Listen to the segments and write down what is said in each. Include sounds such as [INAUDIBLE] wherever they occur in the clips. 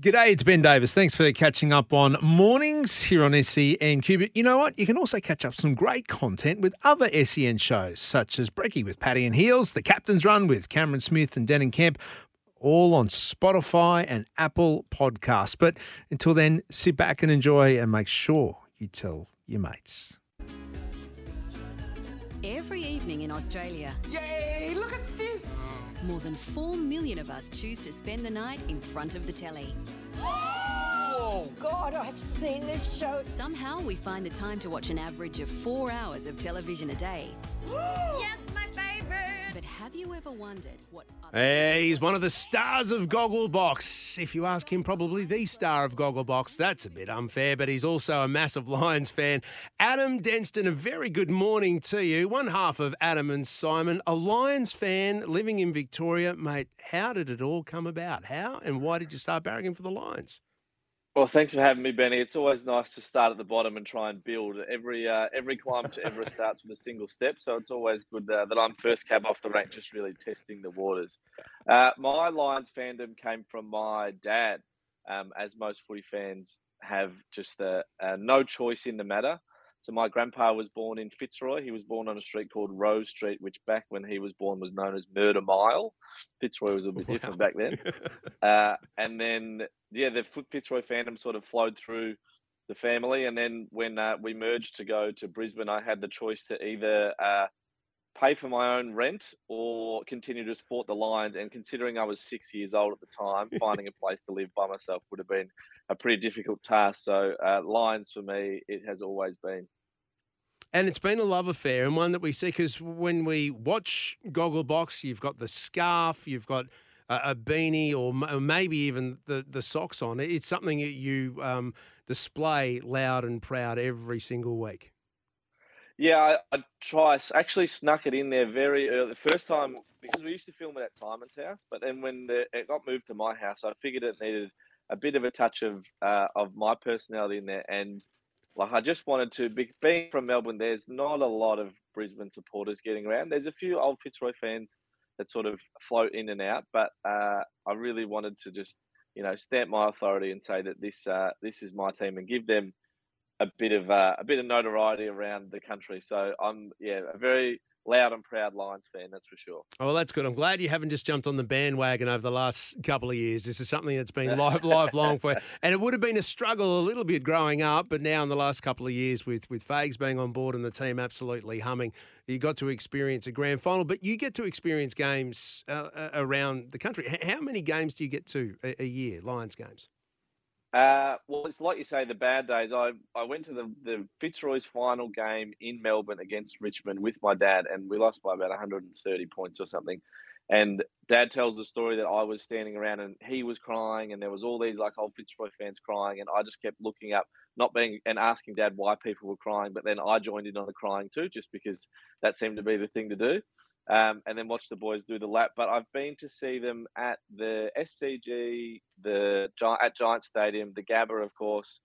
G'day, it's Ben Davis. Thanks for catching up on mornings here on SENQ. But you know what? You can also catch up some great content with other SEN shows, such as Breaky with Paddy and Heels, The Captain's Run with Cameron Smith and Denan Kemp, all on Spotify and Apple Podcasts. But until then, sit back and enjoy and make sure you tell your mates. Every evening in Australia, Yay, look at this! More than 4 million of us choose to spend the night in front of the telly. Whoa! God, I've seen this show. Somehow we find the time to watch an average of four hours of television a day. [GASPS] Yes, my favorite. But have you ever wondered what other Hey, he's one of the stars of Gogglebox. If you ask him, probably the star of Gogglebox. That's a bit unfair, but he's also a massive [LAUGHS] Lions fan. Adam Densten, a very good morning to you. One half of Adam and Simon, a Lions fan living in Victoria. Mate, how did it all come about? How and why did you start barracking for the Lions? Well, thanks for having me, Benny. It's always nice to start at the bottom and try and build. Every uh, every climb to Everest [LAUGHS] starts with a single step, so it's always good uh, that I'm first cab off the rank, just really testing the waters. Uh, my Lions fandom came from my dad, um, as most footy fans have just uh, uh, no choice in the matter. So my grandpa was born in Fitzroy. He was born on a street called Rose Street, which back when he was born was known as Murder Mile. Fitzroy was a bit different back then. [LAUGHS] Uh, and then, yeah, the Fitzroy fandom sort of flowed through the family. And then when uh, we merged to go to Brisbane, I had the choice to either uh, pay for my own rent or continue to support the Lions. And considering I was six years old at the time, finding a [LAUGHS] place to live by myself would have been a pretty difficult task. So, uh, Lions for me, it has always been. And it's been a love affair and one that we see because when we watch Gogglebox, you've got the scarf, you've got a, a beanie, or, m- or maybe even the, the socks on. It's something that you um, display loud and proud every single week. Yeah, I, I try. Actually, snuck it in there very early. The first time because we used to film it at Simon's house, but then when the, it got moved to my house, I figured it needed a bit of a touch of uh, of my personality in there, and like I just wanted to. Be, being from Melbourne, there's not a lot of Brisbane supporters getting around. There's a few old Fitzroy fans that sort of float in and out, but uh, I really wanted to just you know stamp my authority and say that this uh, this is my team and give them a bit of uh, a bit of notoriety around the country. So I'm yeah a very loud and proud Lions fan, that's for sure. Oh, well, that's good. I'm glad you haven't just jumped on the bandwagon over the last couple of years. This is something that's been [LAUGHS] life, lifelong for you. And it would have been a struggle a little bit growing up, but now in the last couple of years with, with Fags being on board and the team absolutely humming, you got to experience a grand final, but you get to experience games uh, uh, around the country. H- How many games do you get to a, a year, Lions games? Uh, well, it's like you say, the bad days. I, I went to the, the Fitzroy's final game in Melbourne against Richmond with my dad, and we lost by about 130 points or something. And dad tells the story that I was standing around and he was crying, and there was all these like old Fitzroy fans crying, and I just kept looking up, not being and asking dad why people were crying, but then I joined in on the crying too, just because that seemed to be the thing to do. Um, and then watch the boys do the lap. But I've been to see them at the SCG, the at Giant Stadium, the Gabba, of course,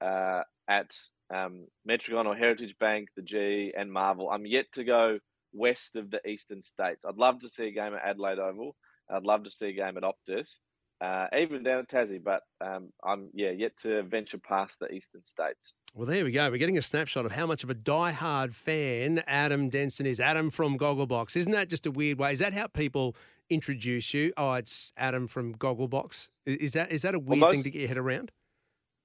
uh, at um, or Heritage Bank, the G, and Marvel. I'm yet to go west of the eastern states. I'd love to see a game at Adelaide Oval. I'd love to see a game at Optus, uh, even down at Tassie. But um, I'm yeah yet to venture past the eastern states. Well, there we go. We're getting a snapshot of how much of a die-hard fan Adam Densten is. Adam from Gogglebox. Isn't that just a weird way? Is that how people introduce you? Oh, it's Adam from Gogglebox. Is that is that a weird thing most- to get your head around?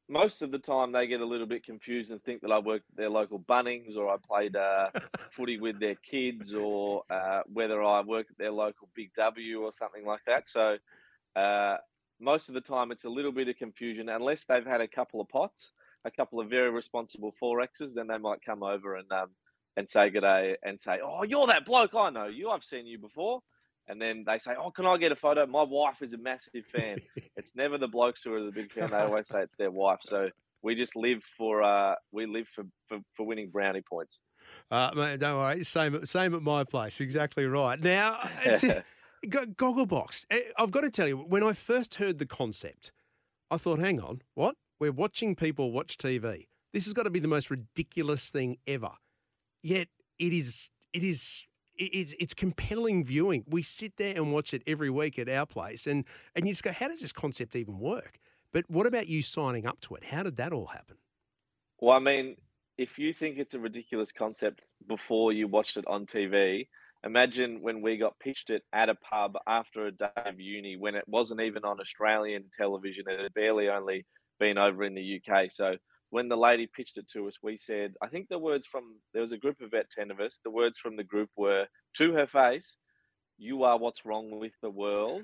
most of the time they get a little bit confused and think that I worked at their local Bunnings or I played uh, [LAUGHS] footy with their kids or uh, whether I work at their local Big W or something like that. So uh, most of the time it's a little bit of confusion unless they've had a couple of pots, a couple of very responsible forexes, then they might come over and um, and say good day and say, "Oh, you're that bloke. I know you. I've seen you before." And then they say, "Oh, can I get a photo?" My wife is a massive fan. [LAUGHS] it's never the blokes who are the big fan. They always say it's their wife. So we just live for uh, we live for, for for winning brownie points. Uh, mate, don't worry. Same, same at my place. Exactly right. Now, it's [LAUGHS] Go- Gogglebox. Eh, I've got to tell you, when I first heard the concept, I thought, hang on, what? We're watching people watch TV. This has got to be the most ridiculous thing ever. Yet it is, it is, it's, it's compelling viewing. We sit there and watch it every week at our place, and and you just go, how does this concept even work? But what about you signing up to it? How did that all happen? Well, I mean, if you think it's a ridiculous concept before you watched it on TV, imagine when we got pitched it at a pub after a day of uni when it wasn't even on Australian television. It had barely only been over in the UK. So when the lady pitched it to us, we said, I think the words from there was a group of about 10 of us. The words from the group were to her face, You are what's wrong with the world.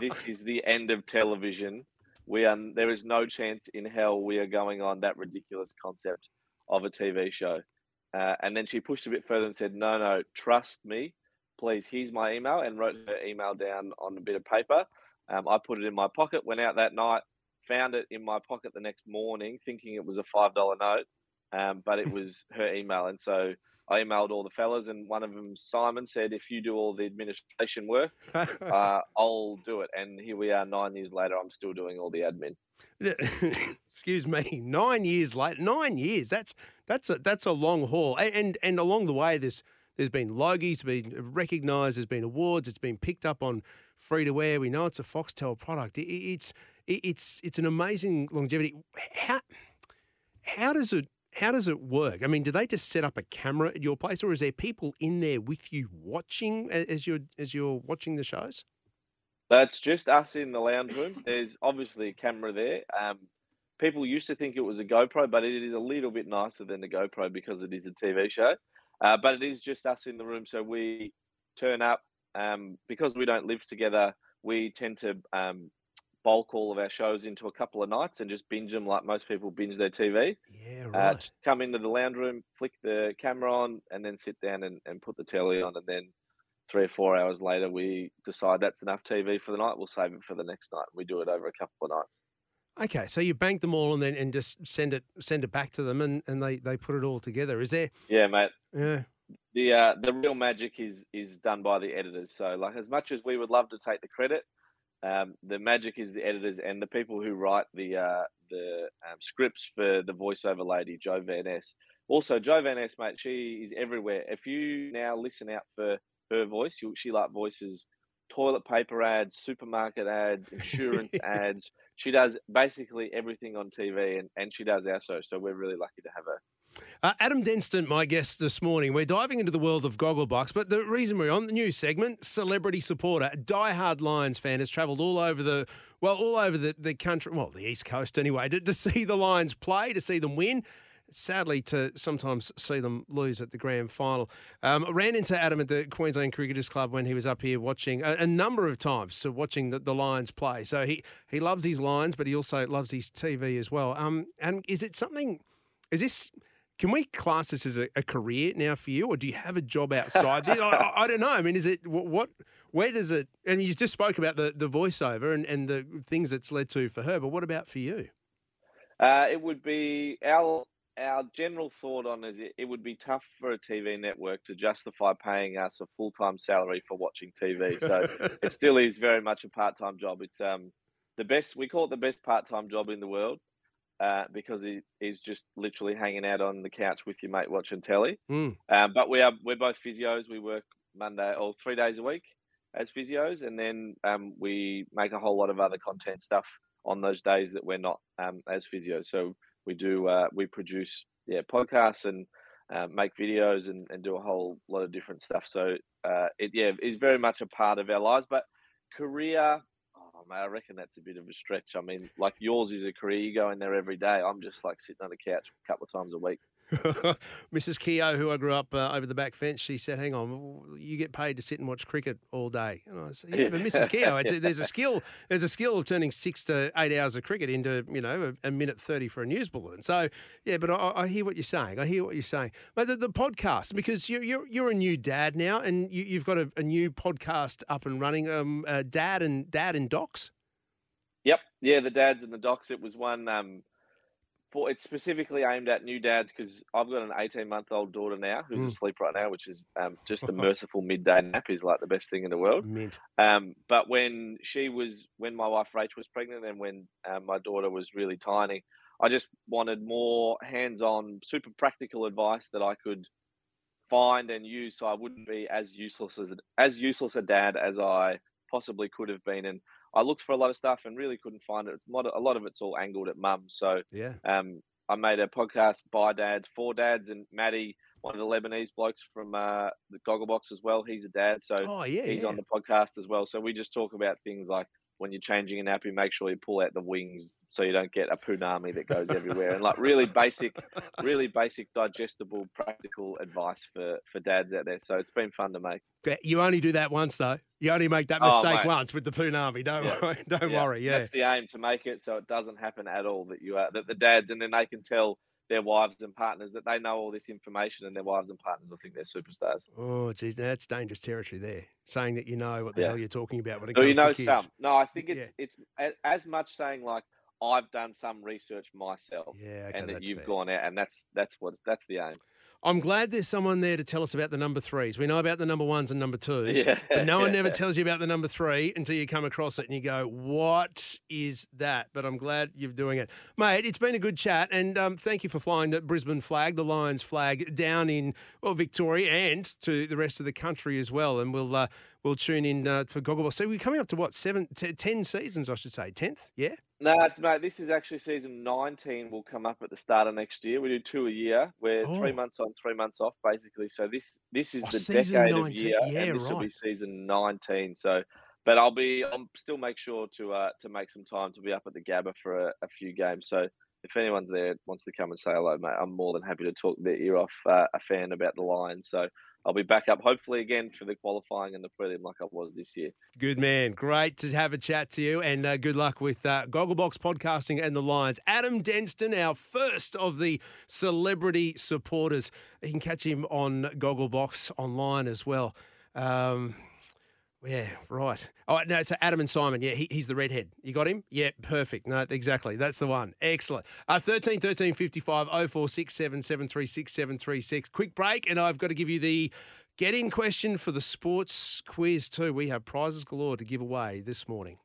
This [LAUGHS] is the end of television. We are, there is no chance in hell we are going on that ridiculous concept of a TV show. Uh, and then she pushed a bit further and said, No, no, trust me. Please, here's my email, and wrote her email down on a bit of paper. Um, I put it in my pocket, went out that night, found it in my pocket the next morning, thinking it was a $5 note, um, but it [LAUGHS] was her email. And so I emailed all the fellas, and one of them, Simon, said, If you do all the administration work, [LAUGHS] uh, I'll do it. And here we are nine years later, I'm still doing all the admin. [LAUGHS] Excuse me, nine years later, nine years. That's that's a that's a long haul, and and, and along the way, there's there's been logies, been recognised, there's been awards, it's been picked up on free to wear. We know it's a Foxtel product. It, it's it, it's it's an amazing longevity. How how does it how does it work? I mean, do they just set up a camera at your place, or is there people in there with you watching as you're as you're watching the shows? That's just us in the lounge room. There's obviously a camera there. Um, people used to think it was a GoPro, but it is a little bit nicer than the GoPro because it is a TV show. Uh, but it is just us in the room, so we turn up. Um, because we don't live together, we tend to um, bulk all of our shows into a couple of nights and just binge them like most people binge their TV. Yeah, Uh, right. t- come into the lounge room, flick the camera on, and then sit down and, and put the telly on. And then three or four hours later, we decide that's enough TV for the night. We'll save it for the next night. We do it over a couple of nights. Okay, so you bank them all and then and just send it send it back to them and, and they, they put it all together. Is there Yeah, mate. yeah. The uh, the real magic is is done by the editors. So, like, as much as we would love to take the credit, um, the magic is the editors and the people who write the uh, the um, scripts for the voiceover lady, Jo van Es. Also, Jo van Es, mate, she is everywhere. If you now listen out for her voice, you, she like voices toilet paper ads, supermarket ads, insurance [LAUGHS] ads. She does basically everything on TV, and, and she does our show. So we're really lucky to have her. Uh, Adam Densten, my guest this morning. We're diving into the world of Gogglebox, but the reason we're on the new segment, celebrity supporter, diehard Lions fan, has travelled all over the well, all over the, the country, well, the East Coast anyway, to, to see the Lions play, to see them win. Sadly, to sometimes see them lose at the grand final. Um, I ran into Adam at the Queensland Cricketers Club when he was up here watching a, a number of times, so watching the, the Lions play. So he, he loves his Lions, but he also loves his TV as well. Um, and is it something? Is this can we class this as a, a career now for you, or do you have a job [LAUGHS] outside? this? I, I, don't know. I mean, is it what, what? Where does it? And you just spoke about the the voiceover and and the things it's led to for her. But what about for you? Uh, it would be our our general thought on is it, it would be tough for a TV network to justify paying us a full time salary for watching TV. So it [LAUGHS] still is very much a part time job. It's um the best we call it the best part time job in the world. Uh, because it is just literally hanging out on the couch with your mate watching telly. Mm. Um, but we are we're both physios. We work Monday or three days a week as physios, and then um, we make a whole lot of other content stuff on those days that we're not um, as physios. So we do uh, we produce yeah podcasts and uh, make videos and, and do a whole lot of different stuff. So uh, it yeah is very much a part of our lives. But career, oh I reckon that's a bit of a stretch. I mean, like yours is a career. You go in there every day. I'm just like sitting on the couch a couple of times a week. [LAUGHS] Mrs. Keogh, who I grew up uh, over the back fence, she said, "Hang on, you get paid to sit and watch cricket all day." And I said, "Yeah, but Mrs. [LAUGHS] Keogh, there's a skill. There's a skill of turning six to eight hours of cricket into you know a, a minute thirty for a news bulletin." So yeah, but I, I hear what you're saying. I hear what you're saying. But the, the podcast, because you're, you're you're a new dad now, and you, you've got a, a new podcast up and running. Um, uh, dad and dad and docs. Yep, yeah, the dads and the docs. It was one um, for it's specifically aimed at new dads because I've got an 18 month old daughter now who's Mm. asleep right now, which is um, just the [LAUGHS] merciful midday nap is like the best thing in the world. Um, but when she was, when my wife Rach was pregnant, and when um, my daughter was really tiny, I just wanted more hands-on, super practical advice that I could find and use, so I wouldn't be as useless as as useless a dad as I possibly could have been. And I looked for a lot of stuff and really couldn't find it. It's mod- a lot of it's all angled at mum. So Yeah. um, I made a podcast by dads, for dads, and Maddie, one of the Lebanese blokes from uh, the Gogglebox as well. He's a dad, so Oh, yeah. he's yeah. on the podcast as well. So we just talk about things like when you're changing a nappy, make sure you pull out the wings so you don't get a punami that goes everywhere, and like really basic, really basic, digestible, practical advice for for dads out there. So it's been fun to make. You only do that once, though. You only make that Oh, mistake mate. once with the punami. Don't Yeah. worry. [LAUGHS] Don't worry. Yeah. that's the aim to make it so it doesn't happen at all. That you are that the dads, and then they can tell their wives and partners that they know all this information, and their wives and partners will think they're superstars. Oh, geez, now that's dangerous territory there. Saying that you know what the Yeah. hell you're talking about when it So comes you know to kids. some. No, I think Yeah. it's it's as much saying like I've done some research myself, Yeah, okay, and that you've fair. gone out, and that's that's what that's the aim. I'm glad there's someone there to tell us about the number threes. We know about the number ones and number [LAUGHS] twos, Yeah, but no one never yeah. [LAUGHS] tells you about the number three until you come across it and you go, "What is that?" But I'm glad you're doing it, mate. It's been a good chat, and um, thank you for flying the Brisbane flag, the Lions flag, down in well Victoria and to the rest of the country as well. And we'll uh, we'll tune in uh, for Gogglebox. So we're coming up to what seven, t- ten seasons, I should say, tenth, yeah. No, it's- mate, this is actually season 19 will come up at the start of next year. We do two a year. We're three months on, three months off, basically. So this this is Oh, the decade 19, of year, yeah, and this will be season 19. So, but I'll be, I'll still make sure to uh, to make some time to be up at the Gabba for a, a few games. So if anyone's there wants to come and say hello, mate, I'm more than happy to talk their ear off uh, a fan about the Lions. So I'll be back up hopefully again for the qualifying and the prelim like I was this year. Good man. Great to have a chat to you, and uh, good luck with uh, Gogglebox podcasting and the Lions. Adam Densten, our first of the celebrity supporters. You can catch him on Gogglebox online as well. Um, yeah, right. Oh no, so Adam and Simon. Yeah, he, he's the redhead. You got him? Yeah, perfect. No, exactly. That's the one. Excellent. Uh, 13 13 55 0467 736 736. Quick break, and I've got to give you the get in question for the sports quiz too. We have prizes galore to give away this morning.